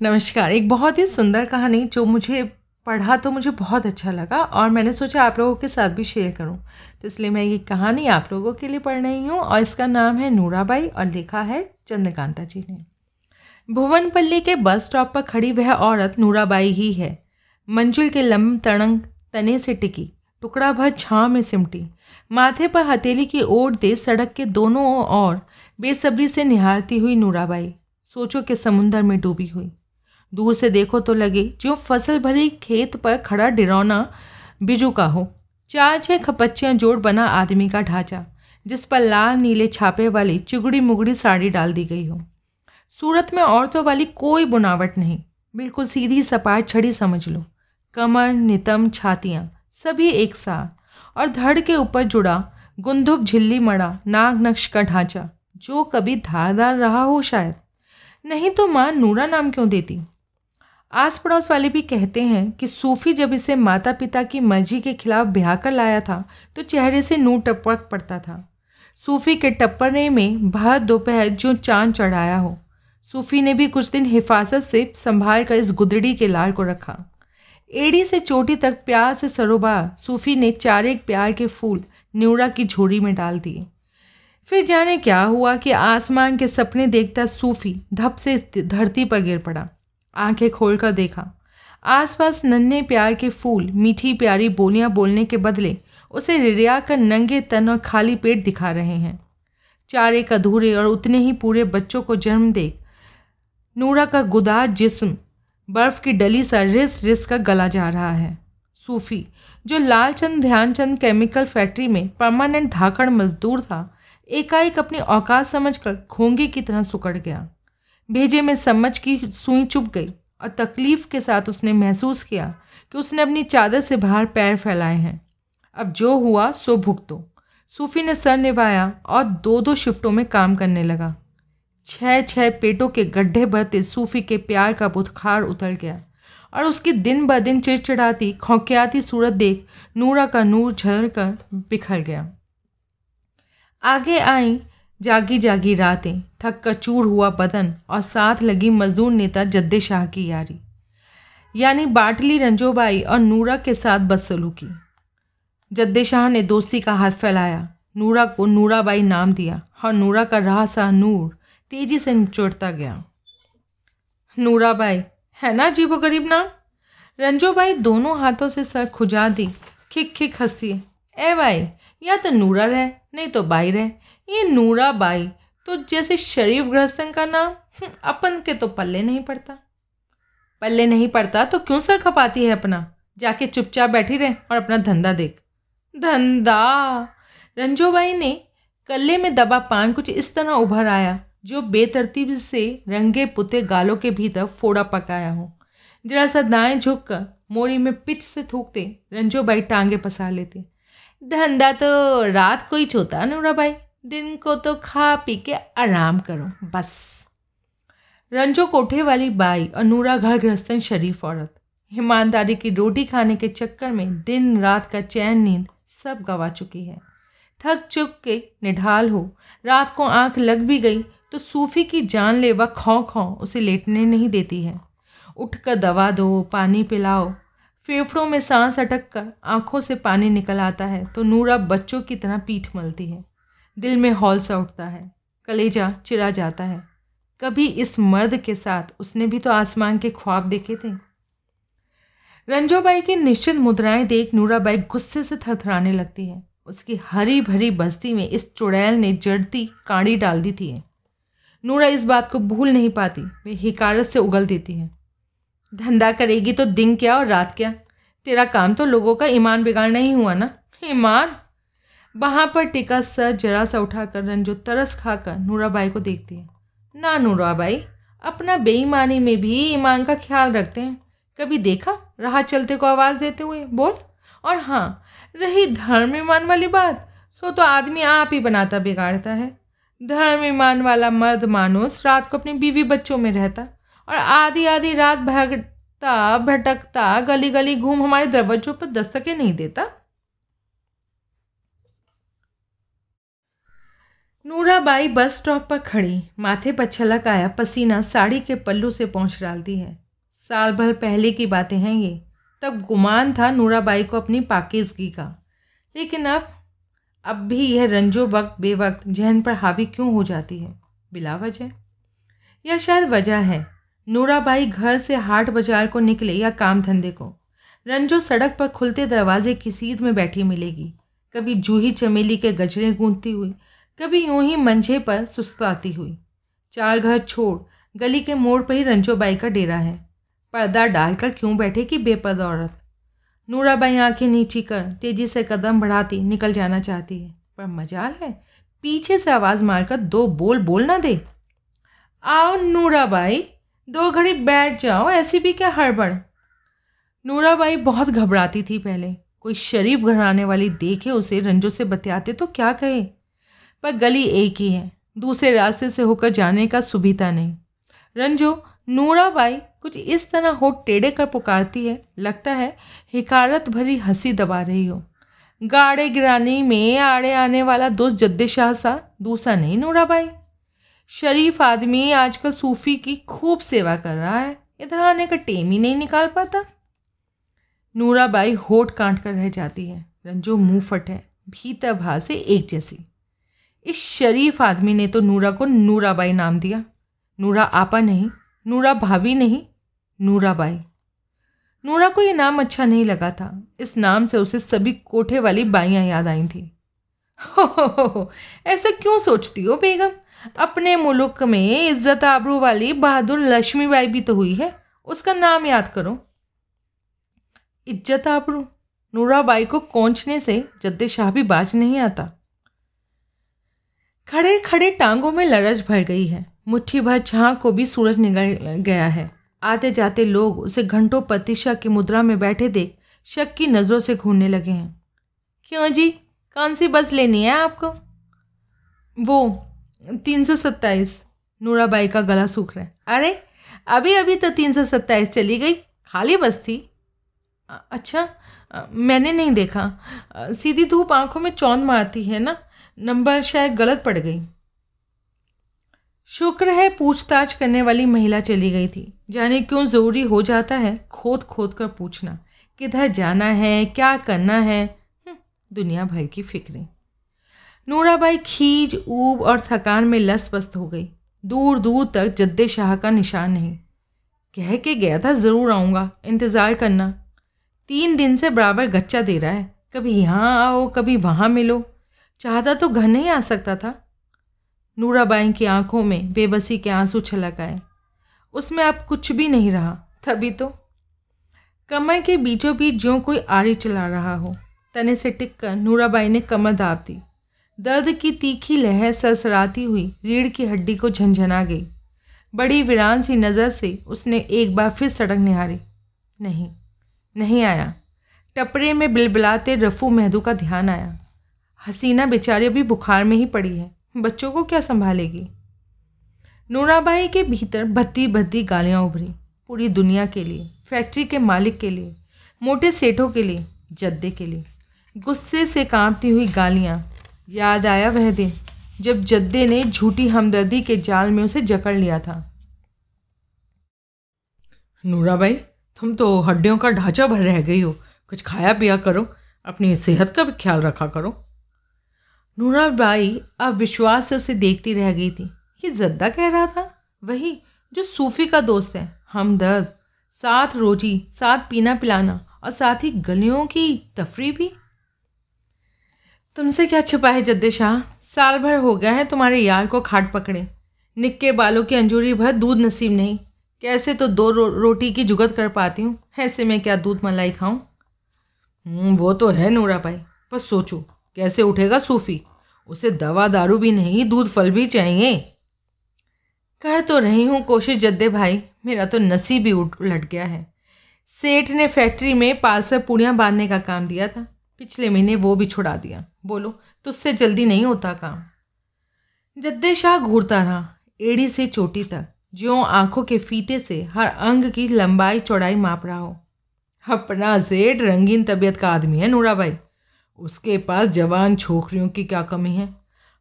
नमस्कार। एक बहुत ही सुंदर कहानी जो मुझे पढ़ा तो मुझे बहुत अच्छा लगा और मैंने सोचा आप लोगों के साथ भी शेयर करूँ। तो इसलिए मैं ये कहानी आप लोगों के लिए पढ़ रही हूँ और इसका नाम है नूराबाई और लिखा है चंद्रकांता जी ने। भुवनपल्ली के बस स्टॉप पर खड़ी वह औरत नूराबाई ही है। मंजुल के लंब तड़ंग तने से टिकी, टुकड़ा भर छाँव में सिमटी। माथे पर हथेली की ओर दे सड़क के दोनों ओर बेसब्री से निहारती हुई नूराबाई सोचो के समुंदर में डूबी हुई। दूर से देखो तो लगे जो फ़सल भरी खेत पर खड़ा डिरौना बिजू का हो। चार छः खपच्चियाँ जोड़ बना आदमी का ढांचा, जिस पर लाल नीले छापे वाली चुगड़ी मुगड़ी साड़ी डाल दी गई हो। सूरत में औरतों वाली कोई बुनावट नहीं, बिल्कुल सीधी सपाट छड़ी समझ लो। कमर, नितम, छातियाँ, सभी एक साथ और धड़ के ऊपर जुड़ा गुंधुब झिल्ली मड़ा नाग नक्श का ढांचा, जो कभी धारदार रहा हो शायद। नहीं तो माँ नूरा नाम क्यों देती? आस पड़ोस वाले भी कहते हैं कि सूफी जब इसे माता पिता की मर्ज़ी के खिलाफ ब्याह कर लाया था तो चेहरे से नू टपक पड़ता था। सूफी के टप्परने में भर दोपहर जो चाँद चढ़ाया हो, सूफी ने भी कुछ दिन हिफाजत से संभाल कर इस गुदड़ी के लाल को रखा। एड़ी से चोटी तक प्यार से सरोबार सूफी ने चार एक प्यार के फूल न्यूड़ा की झोरी में डाल दिए। फिर जाने क्या हुआ कि आसमान के सपने देखता सूफी धप से धरती पर गिर पड़ा। आँखें खोलकर देखा। आसपास नन्हे प्यार के फूल, मीठी प्यारी बोलियाँ बोलने के बदले उसे रिरिया कर नंगे तन और खाली पेट दिखा रहे हैं। चार एक अधूरे और उतने ही पूरे बच्चों को जन्म दे, नूरा का गुदा जिस्म, बर्फ़ की डली सा रिस रिस का गला जा रहा है। सूफी, जो लालचंद, ध्यानचंद केमिकल फैक्ट्री में परमानेंट धाकड़ मजदूर था, एकाएक अपनी औकात समझकर खोंगे की तरह सुकड़ गया। भेजे में समझ की सुई चुप गई और तकलीफ़ के साथ उसने महसूस किया कि उसने अपनी चादर से बाहर पैर फैलाए हैं। अब जो हुआ, सो भुगतो। सूफी ने सर निभाया और दो दो शिफ्टों में काम करने लगा। छः छः पेटों के गड्ढे भरते सूफी के प्यार का बुखार उतर गया और उसकी दिन ब दिन चिड़चिड़ाती, खौकियाती सूरत देख नूरा का नूर झर कर बिखर गया। आगे आई जागी जागी रातें, थक कर चूर हुआ बदन और साथ लगी मजदूर नेता जद्दे शाह की यारी। यानी बाटली रंजोबाई और नूरा के साथ बदसलूकी। जद्दे शाह ने दोस्ती का हाथ फैलाया, नूरा को नूराबाई नाम दिया और नूरा का राह सा नूर तेज़ी से निचोड़ता गया। नूराबाई, है ना अजीबो गरीब नाम? रंजोबाई दोनों हाथों से सर खुजा दी खिक खिक हंसती ए भाई या तो नूरा रहे नहीं तो बाई रहे। ये नूरा बाई तो जैसे शरीफ गृहस्थन का नाम हम्म, अपन के तो पल्ले नहीं पड़ता। पल्ले नहीं पड़ता तो क्यों सर खपाती है अपना? जाके चुपचाप बैठी रहे और अपना धंधा देख। धंधा? रंजोबाई ने कल्ले में दबा पान कुछ इस तरह उभर आया जो बेतरतीब से रंगे पुते गालों के भीतर फोड़ा पकाया हो। जरा सा दाएँ झुक कर मोरी में पिच से थूकते रंजोबाई टांगे पसार लेते। धंधा तो रात को ही छोता नूरा भाई। दिन को तो खा पी के आराम करो, बस। रंजो कोठे वाली बाई और नूरा घर गृहस्थन शरीफ औरत। ईमानदारी की रोटी खाने के चक्कर में दिन रात का चैन नींद सब गवा चुकी है। थक चुक के निढाल हो, रात को आँख लग भी गई तो सूफी की जान लेवा खौ खौ उसे लेटने नहीं देती है। उठ कर दवा दो, पानी पिलाओ फेफड़ों में सांस अटक कर आँखों से पानी निकल आता है तो नूरा बच्चों की तरह पीठ मलती है। दिल में हौल सा उठता है, कलेजा चिरा जाता है। कभी इस मर्द के साथ उसने भी तो आसमान के ख्वाब देखे थे। रंजोबाई की निश्चित मुद्राएँ देख नूराबाई गुस्से से थरथराने लगती है। उसकी हरी भरी बस्ती में इस चुड़ैल ने जड़ती काड़ी डाल दी थी। नूरा इस बात को भूल नहीं पाती, वे हिकारत से उगल देती है। धंधा करेगी तो दिन क्या और रात क्या? तेरा काम तो लोगों का ईमान बिगाड़ना ही हुआ ना? ईमान? वहाँ पर टिका सर जरा सा उठाकर रंजो तरस खाकर नूराबाई को देखती है। ना नूराबाई, अपना बेईमानी में भी ईमान का ख्याल रखते हैं। कभी देखा? राह चलते को आवाज़ देते हुए बोल। और हाँ रही धर्म ईमान वाली बात, सो तो आदमी आप ही बनाता, बिगाड़ता है। धर्म ईमान वाला मर्द मानुस रात को अपनी बीवी बच्चों में रहता। और आधी आधी रात भगता, भटकता गली गली घूम हमारे दरवाजों पर दस्तकें नहीं देता। नूराबाई बस स्टॉप पर खड़ी, माथे पर छलक आया, पसीना साड़ी के पल्लू से पहुँच डालती है। साल भर पहले की बातें हैं ये। तब गुमान था नूराबाई को अपनी पाकिजगी का। लेकिन अब अब भी यह रंजो वक्त बेवक्त जहन पर हावी क्यों हो जाती है? बिला वजह या शायद वजह है? नूराबाई घर से हाट बाज़ार को निकले या काम धंधे को। रंजो सड़क पर खुलते दरवाजे की सीध में बैठी मिलेगी। कभी जूही चमेली के गजरे गूंजती हुई, कभी यूँ ही मंझे पर सुस्ताती हुई। चार घर छोड़, गली के मोड़ पर ही रंजोबाई का डेरा है। पर्दा डालकर क्यों बैठे कि बेपद औरत? नूराबाई आँखें नीची कर तेज़ी से कदम बढ़ाती निकल जाना चाहती है। पर मजाल है, पीछे से आवाज़ मारकर दो बोल बोल ना दे। आओ नूराबाई। दो घड़ी बैठ जाओ, ऐसी भी क्या हड़बड़? नूराबाई बहुत घबराती थी पहले। कोई शरीफ घराने वाली देखे उसे, रंजो से बतियाते तो क्या कहे? पर गली एक ही है, दूसरे रास्ते से होकर जाने का सुविधा नहीं। रंजो, नूराबाई कुछ इस तरह होठ टेढ़े कर पुकारती है, लगता है हिकारत भरी हँसी दबा रही हो। गाड़े गिरानी में आड़े आने वाला दोस्त जद्दे शाह सा, दूसरा नहीं नूराबाई। शरीफ आदमी आजकल सूफी की खूब सेवा कर रहा है। इधर आने का टेम ही नहीं निकाल पाता। नूराबाई होठ काट कर रह जाती है। रंजो मुँह फट है भीतर भा से एक जैसी। इस शरीफ आदमी ने तो नूरा को नूराबाई नाम दिया। नूरा आपा नहीं, नूरा भाभी नहीं, नूराबाई। नूरा को ये नाम अच्छा नहीं लगा था। इस नाम से उसे सभी कोठे वाली बाइयाँ याद आई थी। हो हो हो हो, ऐसा क्यों सोचती हो बेगम? अपने मुल्क में इज़्ज़त आबरू वाली बहादुर लक्ष्मीबाई भी तो हुई है। उसका नाम याद करो। इज़्ज़त आबरू। नूराबाई को कोंचने से जद्दे शाह भी बाज नहीं आता। खड़े खड़े टांगों में लरज भर गई है। मुट्ठी भर छाँ को भी सूरज निकल गया है। आते जाते लोग उसे घंटों प्रतीक्षा की मुद्रा में बैठे देख शक की नज़रों से घूरने लगे हैं। क्यों जी? कौन सी बस लेनी है आपको? वो तीन सौ सत्ताईस। नूराबाई का गला सूख रहा है। अरे अभी अभी तो तीन सौ सत्ताईस चली गई। खाली बस थी। अच्छा मैंने नहीं देखा। सीधी धूप आँखों में चौंध मारती है ना? नंबर शायद गलत पड़ गई। शुक्र है पूछताछ करने वाली महिला चली गई थी। जाने क्यों ज़रूरी हो जाता है खोद खोद कर पूछना। किधर जाना है क्या करना है? हम्म, दुनिया भर की फिक्रें। नूराबाई खीज, ऊब और थकान में लस पस्त हो गई। दूर दूर तक जद्दे शाह का निशान नहीं। कह के गया था, ज़रूर आऊँगा, इंतज़ार करना। तीन दिन से बराबर गच्चा दे रहा है। कभी यहाँ आओ, कभी वहाँ मिलो। चाहता तो घर नहीं आ सकता था। नूराबाई की आँखों में बेबसी के आँसू छलक आए। उसमें अब कुछ भी नहीं रहा, तभी तो। कमर के बीचों बीच ज्यों कोई आड़ी चला रहा हो। तने से टिक कर नूराबाई ने कमर दाब दी। दर्द की तीखी लहर सरसराती हुई रीढ़ की हड्डी को झंझना गई। बड़ी वीरान सी नज़र से उसने एक बार फिर सड़क निहारी। नहीं नहीं आया। टपरे में बिलबिलाते रफू महदू का ध्यान आया। हसीना बेचारी अभी बुखार में ही पड़ी है। बच्चों को क्या संभालेगी? नूराबाई के भीतर भद्दी भद्दी गालियाँ उभरी। पूरी दुनिया के लिए, फैक्ट्री के मालिक के लिए, मोटे सेठों के लिए, जद्दे के लिए। गुस्से से कांपती हुई गालियाँ याद आया वह दिन, जब जद्दे ने झूठी हमदर्दी के जाल में उसे जकड़ लिया था। नूराबाई, तुम तो हड्डियों का ढांचा भर रह गई हो। कुछ खाया पिया करो, अपनी सेहत का भी ख्याल रखा करो। नूराबाई अब विश्वास से उसे देखती रह गई थी। ये जद्दा कह रहा था? वही, जो सूफी का दोस्त है। हमदर्द, साथ रोजी, साथ पीना पिलाना और साथ ही गलियों की तफरी भी। तुमसे क्या छुपा है जद्दे शाह साल भर हो गया है तुम्हारे यार को खाट पकड़े। निक्के बालों की अंजूरी भर दूध नसीब नहीं। कैसे तो दो रो, रोटी की जुगत कर पाती हूँ। ऐसे में क्या दूध मलाई खाऊं? हम्म, वो तो है नूरा भाई। बस सोचो कैसे उठेगा सूफी? उसे दवा दारू भी नहीं दूध फल भी चाहिए। कर तो रही हूँ कोशिश जद्दे भाई। मेरा तो नसीब ही उलट गया है। सेठ ने फैक्ट्री में पार्सल पुड़ियाँ बांधने का काम दिया था। पिछले महीने वो भी छुड़ा दिया। बोलो तुझसे जल्दी नहीं होता काम। जद्दे शाह घूरता रहा, एड़ी से चोटी तक, ज्यों आँखों के फीते से हर अंग की लंबाई चौड़ाई माप रहा हो। अपना सेठ रंगीन तबीयत का आदमी है नूरा भाई। उसके पास जवान छोकरियों की क्या कमी है?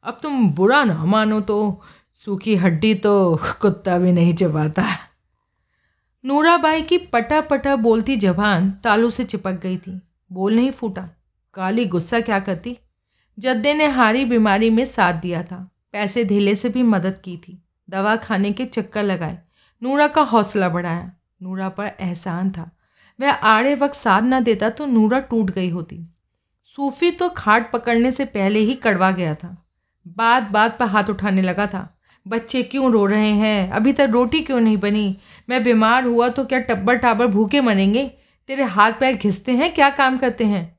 अब तुम बुरा ना मानो तो सूखी हड्डी तो कुत्ता भी नहीं चबाता। नूराबाई की पटा पटा बोलती जबान तालू से चिपक गई थी। बोल नहीं फूटा। काली गुस्सा क्या करती? जद्दे ने हारी बीमारी में साथ दिया था। पैसे धीले से भी मदद की थी। दवा खाने के चक्कर लगाए। नूरा का हौसला बढ़ाया। नूरा पर एहसान था। वह आड़े वक्त साथ ना देता तो नूरा टूट गई होती। सूफी तो खाट पकड़ने से पहले ही कड़वा गया था। बात बात पर हाथ उठाने लगा था। बच्चे क्यों रो रहे हैं? अभी तक रोटी क्यों नहीं बनी? मैं बीमार हुआ तो क्या टब्बर टाबर भूखे मरेंगे? तेरे हाथ पैर घिसते हैं? क्या काम करते हैं?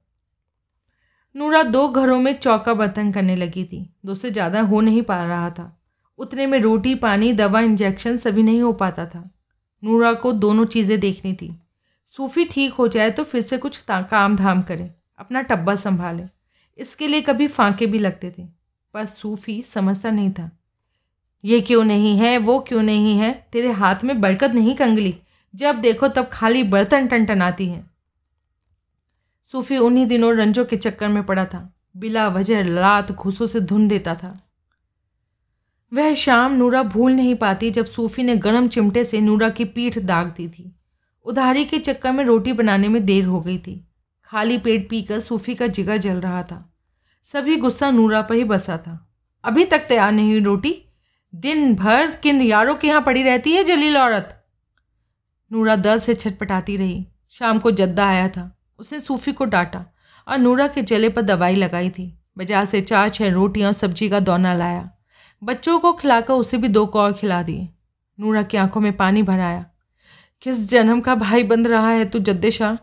नूरा दो घरों में चौका बर्तन करने लगी थी। दो से ज़्यादा हो नहीं पा रहा था। उतने में रोटी, पानी, दवा इंजेक्शन सभी नहीं हो पाता था। नूरा को दोनों चीज़ें देखनी थी। सूफी ठीक हो जाए तो फिर से कुछ काम धाम करे, अपना टब्बा संभाले। इसके लिए कभी फांके भी लगते थे, पर सूफी समझता नहीं था। ये क्यों नहीं है, वो क्यों नहीं है, तेरे हाथ में बरकत नहीं कंगली। जब देखो तब खाली बर्तन टन टन आती हैं। सूफी उन्हीं दिनों रंजों के चक्कर में पड़ा था। बिला वजह रात घुसों से धुन देता था। वह शाम नूरा भूल नहीं पाती जब सूफी ने गर्म चिमटे से नूरा की पीठ दाग दी थी। उधारी के चक्कर में रोटी बनाने में देर हो गई थी। खाली पेट पीकर सूफी का जिगर जल रहा था। सभी गुस्सा नूरा पर ही बसा था। अभी तक तैयार नहीं हुई रोटी। दिन भर किन यारों के यहाँ पड़ी रहती है जलील औरत? नूरा दर्द से छटपटाती रही। शाम को जद्दा आया था। उसने सूफी को डांटा। और नूरा के जले पर दवाई लगाई थी। बाज़ार से चार छः रोटियाँ और सब्ज़ी का दौना लाया। बच्चों को खिलाकर उसे भी दो कौर खिला दिए। नूरा की आँखों में पानी भराया। किस जन्म का भाई बन रहा है तू जद्दे शाह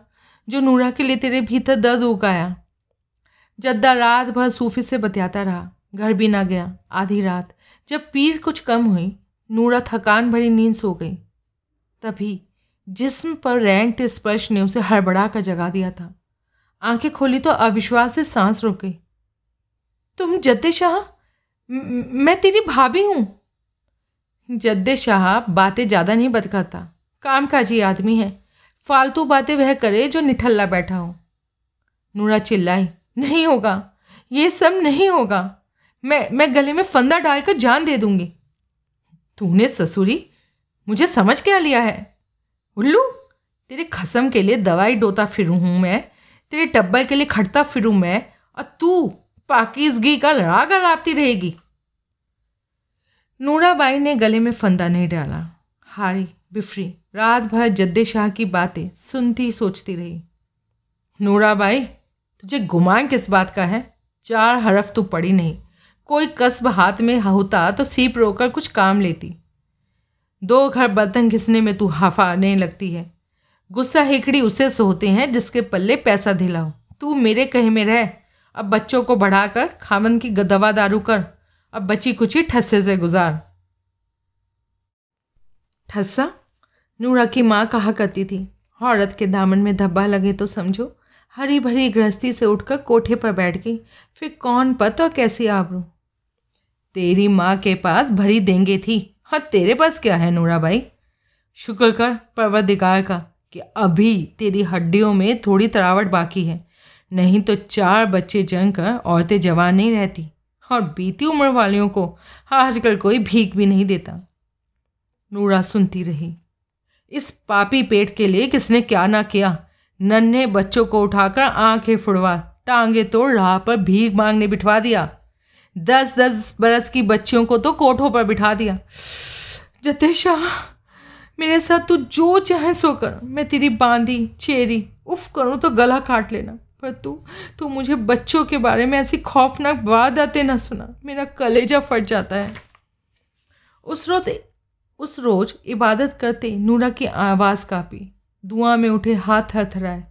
जो नूरा के लिए तेरे भीतर दर्द उगाया। जद्दा रात भर सूफी से बतियाता रहा। घर भी ना गया। आधी रात। जब पीर कुछ कम हुई, नूरा थकान भरी नींद सो गई। तभी जिस्म पर रैंकते स्पर्श ने उसे हड़बड़ा कर जगा दिया था। आँखें खोली तो अविश्वास से सांस रुक। गई तुम जद्दे शाह, मैं तेरी भाभी हूँ। जद्दे शाह बातें ज़्यादा नहीं बतकाता काम काजी आदमी है। फालतू बातें वह करे जो निठल्ला बैठा हो। नूरा चिल्लाई, नहीं होगा। ये सब नहीं होगा। मैं मैं गले में फंदा डालकर जान दे दूँगी। तूने ससुरी, मुझे समझ क्या लिया है? उल्लू, तेरे खसम के लिए दवाई डोता फिरूँ हूँ मैं, तेरे टब्बल के लिए खटता फिरूँ मैं, और तू पाकिजगी का राग अलापती रहेगी। नूराबाई ने गले में फंदा नहीं डाला। हारी, बिफरी रात भर जद्दे शाह की बातें सुनती सोचती रही। नूराबाई, तुझे गुमान किस बात का है? चार हरफ तो पड़ी नहीं। कोई कस्ब हाथ में होता तो सीप रोकर कुछ काम लेती। दो घर बर्तन घिसने में तू हाफाने लगती है। गुस्सा हिकड़ी उसे सोते हैं जिसके पल्ले पैसा दिलाओ तू मेरे कहे में रह। अब बच्चों को बढ़ाकर खामन की दवा दारू कर। अब बची कुची ठस्से से गुजार। ठस्सा? नूरा की माँ कहा करती थी। औरत के दामन में धब्बा लगे तो समझो। हरी भरी गृहस्थी से उठकर कोठे पर बैठ गई। फिर कौन पत और कैसी आबरू। तेरी माँ के पास भरी देंगे थी। हाँ तेरे पास क्या है नूरा भाई? शुक्र कर, परवरदिगार का, कि अभी तेरी हड्डियों में थोड़ी तरावट बाकी है। नहीं तो चार बच्चे जंग कर औरतें जवान नहीं रहती, और बीती उम्र वालियों को आजकल कोई भीख भी नहीं देता। नूरा सुनती रही। इस पापी पेट के लिए किसने क्या ना किया? नन्हे बच्चों को उठाकर आँखें फुड़वा, टांगे तोड़ राह पर भीख मांगने बिठवा दिया। दस दस बरस की बच्चियों को तो कोठों पर बिठा दिया। जतेशा, मेरे साथ तू जो चाहे सो कर। मैं तेरी बांदी, चेरी, उफ, करूँ तो गला काट लेना। पर तू तू मुझे बच्चों के बारे में ऐसी खौफनाक वारदातें ना सुना। मेरा कलेजा फट जाता है। उस रोज उस रोज इबादत करते नूरा की आवाज़ कापी। दुआ में उठे हाथ थरथराए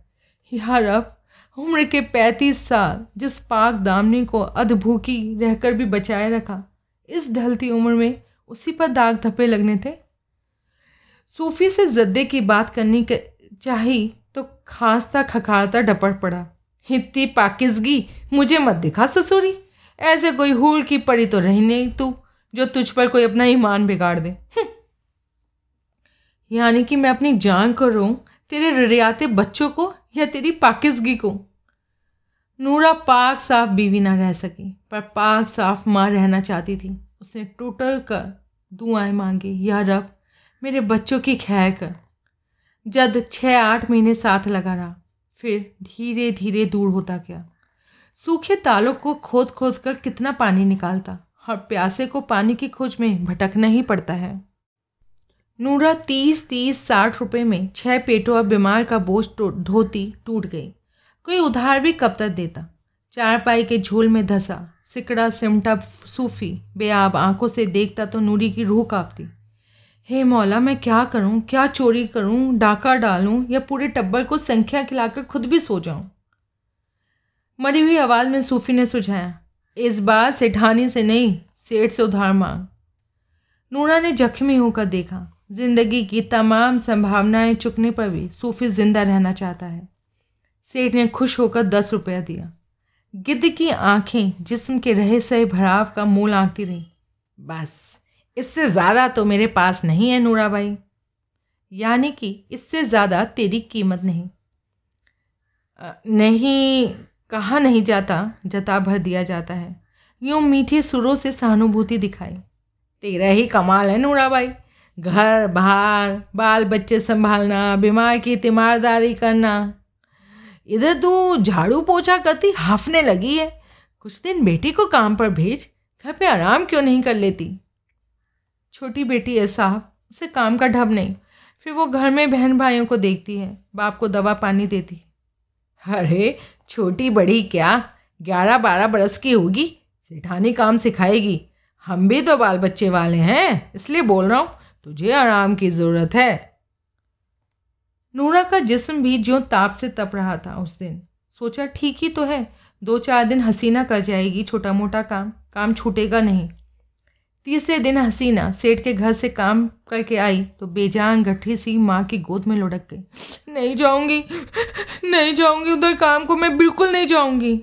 यार अब उम्र के पैंतीस साल जिस पाक दामनी को अधभूखी रहकर भी बचाए रखा, इस ढलती उम्र में उसी पर दाग धब्बे लगने थे? सूफी से जद्दे की बात करनी चाहिए तो खांसता खखारता डपट पड़ा। इतनी पाकिजगी, मुझे मत दिखा ससुरी। ऐसे कोई हूल की पड़ी तो रही नहीं तू, जो तुझ पर कोई अपना ईमान बिगाड़ दे। हम्म। यानी कि मैं अपनी जान को रो तेरे रियाते बच्चों को या तेरी पाकिजगी को? नूरा पाक साफ़ बीवी ना रह सकी, पर पाक साफ़ माँ रहना चाहती थी। उसने टूटल कर दुआएँ मांगी, या रब, मेरे बच्चों की खैर कर। जद छः आठ महीने साथ लगा रहा, फिर धीरे धीरे दूर होता गया। सूखे तालों को खोद खोद कर कितना पानी निकालता, और प्यासे को पानी की खोज में भटकना ही पड़ता है। नूरा तीस तीस साठ रुपए में छः पेटों और बीमार का बोझ धोती टूट गई। कोई उधार भी कब तक देता? चार पाई के झोल में धसा, सिकड़ा, सिमटा, सूफी, बेआब आँखों से देखता तो नूरी की रूह कांपती। हे मौला, मैं क्या करूँ? क्या चोरी करूँ? डाका डालूं? या पूरे टब्बर को संख्या खिलाकर खुद भी सो जाऊँ? मरी हुई आवाज़ में सूफी ने सुझाया, इस बार सेठानी से नहीं, सेठ से उधार मांग। नूरा ने जख्मी होकर देखा, ज़िंदगी की तमाम संभावनाएँ चुकने पर भी सूफी ज़िंदा रहना चाहता है। सेठ ने खुश होकर दस रुपया दिया। गिद्ध की आँखें जिस्म के रहे सहे भराव का मूल आंकती रहीं। बस, इससे ज़्यादा तो मेरे पास नहीं है नूरा भाई यानी कि इससे ज़्यादा तेरी कीमत नहीं। नहीं, कहा नहीं जाता, जता भर दिया जाता है। यूँ मीठे सुरों से सहानुभूति दिखाई। तेरा ही कमाल है नूरा भाई घर, बाहर, बाल बच्चे संभालना, बीमार की तीमारदारी करना। इधर तू झाड़ू पोछा करती, हाफने लगी है। कुछ दिन बेटी को काम पर भेज, घर पे आराम क्यों नहीं कर लेती? छोटी बेटी है साहब, उसे काम का ढब नहीं। फिर वो घर में बहन भाइयों को देखती है, बाप को दवा पानी देती। अरे, छोटी बड़ी क्या? ग्यारह बारह बरस की होगी सेठानी काम सिखाएगी। हम भी तो बाल बच्चे वाले हैं, इसलिए बोल रहा हूँ, तुझे आराम की ज़रूरत है। नूरा का जिस्म भी ज्यों ताप से तप रहा था उस दिन। सोचा, ठीक ही तो है, दो चार दिन हसीना कर जाएगी छोटा मोटा काम काम छूटेगा नहीं। तीसरे दिन हसीना सेठ के घर से काम करके आई तो बेजान गठी सी माँ की गोद में लुढ़क गई। नहीं जाऊँगी नहीं जाऊँगी उधर काम को, मैं बिल्कुल नहीं जाऊँगी।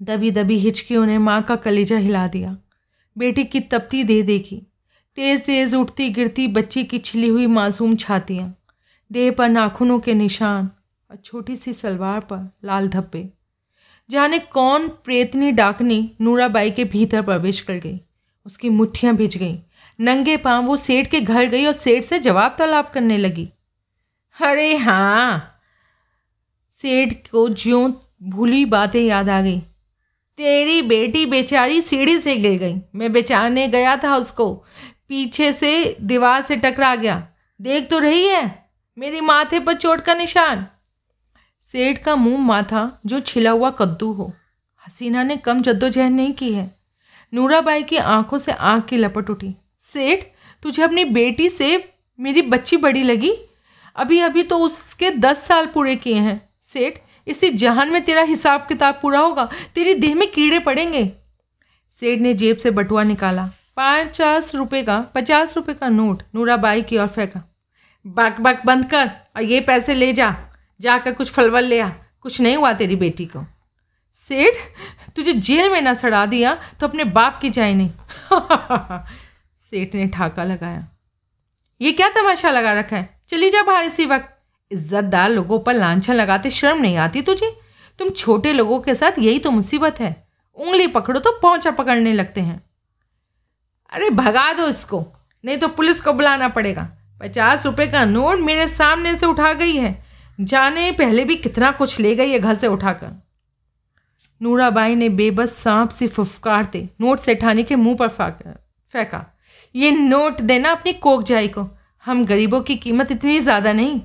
दबी दबी हिचकियों ने माँ का कलेजा हिला दिया। बेटी की तपती दे देखी। तेज़ तेज़ उठती गिरती बच्ची की छिली हुई मासूम छातियाँ। देह पर नाखूनों के निशान और छोटी सी सलवार पर लाल धब्बे। जाने कौन प्रेतनी डाकनी नूराबाई के भीतर प्रवेश कर गई। उसकी मुट्ठियाँ भिज गईं। नंगे पाँव वो सेठ के घर गई और सेठ से जवाब तलाब करने लगी। अरे हाँ सेठ को ज्यों भूली बातें याद आ गई। तेरी बेटी बेचारी सीढ़ी से गिर गई। मैं बेचारने गया था उसको। पीछे से दीवार से टकरा गया। देख तो रही है। मेरी माथे पर चोट का निशान। सेठ का मुँह माथा जो छिला हुआ कद्दू हो। हसीना ने कम जद्दोजहद नहीं की है। नूराबाई की आँखों से आँख की लपट उठी। सेठ, तुझे अपनी बेटी से मेरी बच्ची बड़ी लगी? अभी अभी तो उसके दस साल पूरे किए हैं। सेठ, इसी जहान में तेरा हिसाब किताब पूरा होगा। तेरी देह में कीड़े पड़ेंगे। सेठ ने जेब से बटुआ निकाला। पचास रुपये का, पचास रुपये का नोट नूराबाई की ओर फेंका। बक बक बंद कर और ये पैसे ले जा, जाकर कुछ फलवल ले आ। कुछ नहीं हुआ तेरी बेटी को। सेठ, तुझे जेल में ना सड़ा दिया तो अपने बाप की जाए नहीं। सेठ ने ठाका लगाया। ये क्या तमाशा लगा रखा है? चली जा बाहर इसी वक्त। इज्जतदार लोगों पर लाछन लगाते शर्म नहीं आती तुझे? तुम छोटे लोगों के साथ यही तो मुसीबत है। उंगली पकड़ो तो पहुँचा पकड़ने लगते हैं। अरे भगा दो इसको, नहीं तो पुलिस को बुलाना पड़ेगा। पचास रुपए का नोट मेरे सामने से उठा गई है। जाने पहले भी कितना कुछ ले गई है घर से उठाकर। नूराबाई ने बेबस सांप से फुफकारते नोट सेठानी के मुँह पर फेंका ये नोट देना अपनी कोक जाई को। हम गरीबों की कीमत इतनी ज़्यादा नहीं।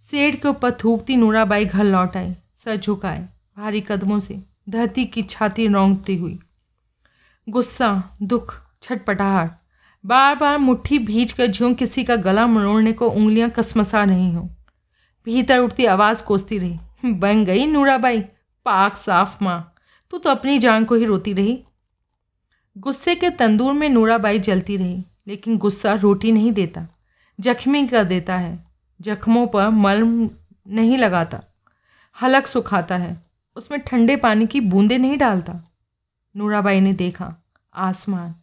सेठ के ऊपर थूकती नूराबाई घर लौट आई। सर झुकाए भारी कदमों से धरती की छाती रोंगती हुई। गुस्सा, दुख, छटपटाहट। बार बार मुट्ठी भीज कर ज्यों किसी का गला मरोड़ने को उंगलियाँ कसमसा रही हों। भीतर उठती आवाज़ कोसती रही, बन गई नूराबाई, पाक साफ़ माँ, तू तो अपनी जान को ही रोती रही। गुस्से के तंदूर में नूराबाई जलती रही, लेकिन गुस्सा रोटी नहीं देता, जख्मी कर देता है, जख्मों पर मलम नहीं लगाता, हलक सुखाता है, उसमें ठंडे पानी की बूंदें नहीं डालता। नूराबाई ने देखा, आसमान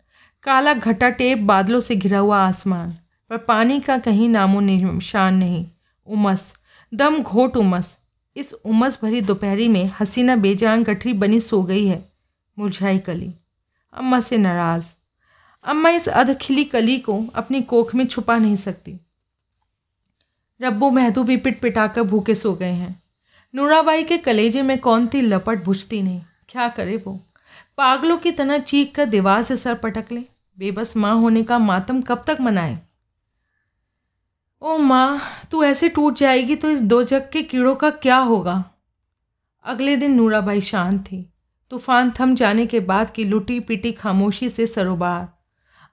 काला घटा टेप बादलों से घिरा हुआ आसमान, पर पानी का कहीं नामो निशान नहीं। उमस, दम घोट उमस। इस उमस भरी दोपहरी में हसीना बेजान गठरी बनी सो गई है, मुरझाई कली। अम्मा से नाराज़। अम्मा इस अधखिली कली को अपनी कोख में छुपा नहीं सकती। रब्बू महदू भी पिट पिटाकर भूखे सो गए हैं। नूराबाई के कलेजे में कौन थी लपट बुझती नहीं। क्या करे वो? पागलों की तरह चीख कर दीवार से सर पटक ले। बेबस माँ होने का मातम कब तक मनाए? ओ माँ, तू ऐसे टूट जाएगी तो इस दो जग के कीड़ों का क्या होगा? अगले दिन नूराबाई शांत थी। तूफ़ान थम जाने के बाद की लुटी पिटी खामोशी से सरोबार।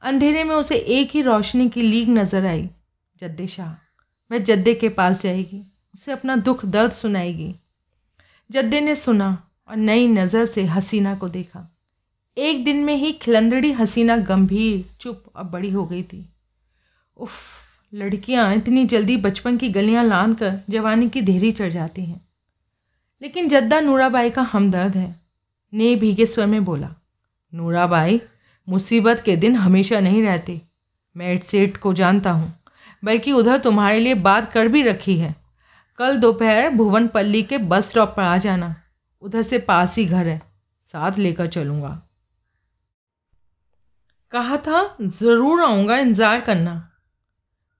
अंधेरे में उसे एक ही रोशनी की लीग नज़र आई। जद्दे शाह वह जद्दे के पास जाएगी। उसे अपना दुख दर्द सुनाएगी। जद्दे ने सुना और नई नज़र से हसीना को देखा। एक दिन में ही खिलंदड़ी हसीना गंभीर, चुप और बड़ी हो गई थी। उफ, लड़कियाँ इतनी जल्दी बचपन की गलियाँ लांद कर जवानी की देरी चढ़ जाती हैं। लेकिन जद्दा नूराबाई का हमदर्द है, ने भीगे स्वर में बोला, नूराबाई, मुसीबत के दिन हमेशा नहीं रहते। मैं एट सेठ को जानता हूँ, बल्कि उधर तुम्हारे लिए बात कर भी रखी है। कल दोपहर भुवनपल्ली के बस स्टॉप पर आ जाना। उधर से पास ही घर है। साथ लेकर चलूँगा। कहा था, ज़रूर आऊँगा इंतज़ार करना।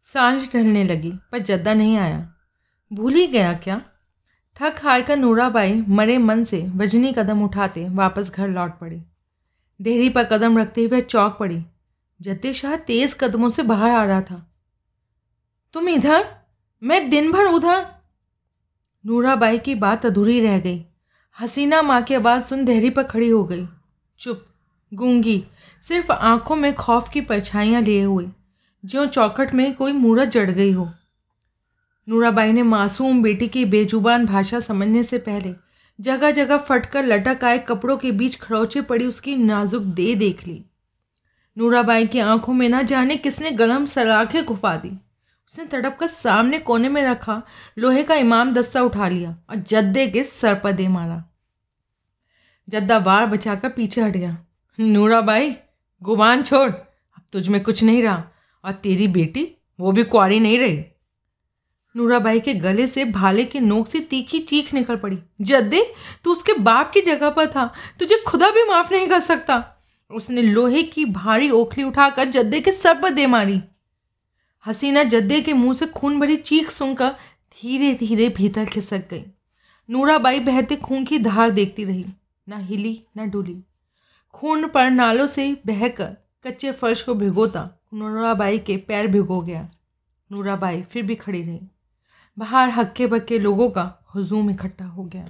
साँझ ढलने लगी, पर जद्दा नहीं आया। भूल ही गया क्या? थक हार कर नूराबाई मरे मन से वजनी कदम उठाते वापस घर लौट पड़ी। देहरी पर कदम रखते हुए चौक पड़ी। जद्दे शाह तेज़ कदमों से बाहर आ रहा था। तुम इधर? मैं दिन भर उधर। नूराबाई की बात अधूरी रह गई। हसीना माँ की आवाज़ सुन देहरी पर खड़ी हो गई। चुप, गूँगी, सिर्फ़ आँखों में खौफ की परछाइयाँ लिए हुए। जो चौखट में कोई मूरत जड़ गई हो। नूराबाई ने मासूम बेटी की बेजुबान भाषा समझने से पहले जगह जगह फटकर लटक आए कपड़ों के बीच खरोचे पड़ी उसकी नाजुक दे देख ली। नूराबाई की आँखों में ना जाने किसने गलम सलाखें घुपा दी। उसने तड़प कर सामने कोने में रखा, लोहे का इमाम दस्ता उठा लिया और जद्दे के सर पर दे मारा। जद्दा वार बचाकर पीछे हट गया। नूरा बाई गुमान छोड़, अब तुझ में कुछ नहीं रहा और तेरी बेटी, वो भी कुआरी नहीं रही। नूराबाई के गले से भाले के नोक से तीखी चीख निकल पड़ी। जद्दे, तू उसके बाप की जगह पर था, तुझे खुदा भी माफ़ नहीं कर सकता। उसने लोहे की भारी ओखली उठाकर जद्दे के सर पर दे मारी। हसीना जद्दे के मुँह से खून भरी चीख सुनकर धीरे धीरे भीतर खिसक गई। नूराबाई बहते खून की धार देखती रही, ना हिली, ना डुली। खून पर नालों से बहकर कच्चे फर्श को भिगोता नूराबाई के पैर भिगो गया। नूराबाई फिर भी खड़ी रही। बाहर हक्के बक्के लोगों का हजूम इकट्ठा हो गया।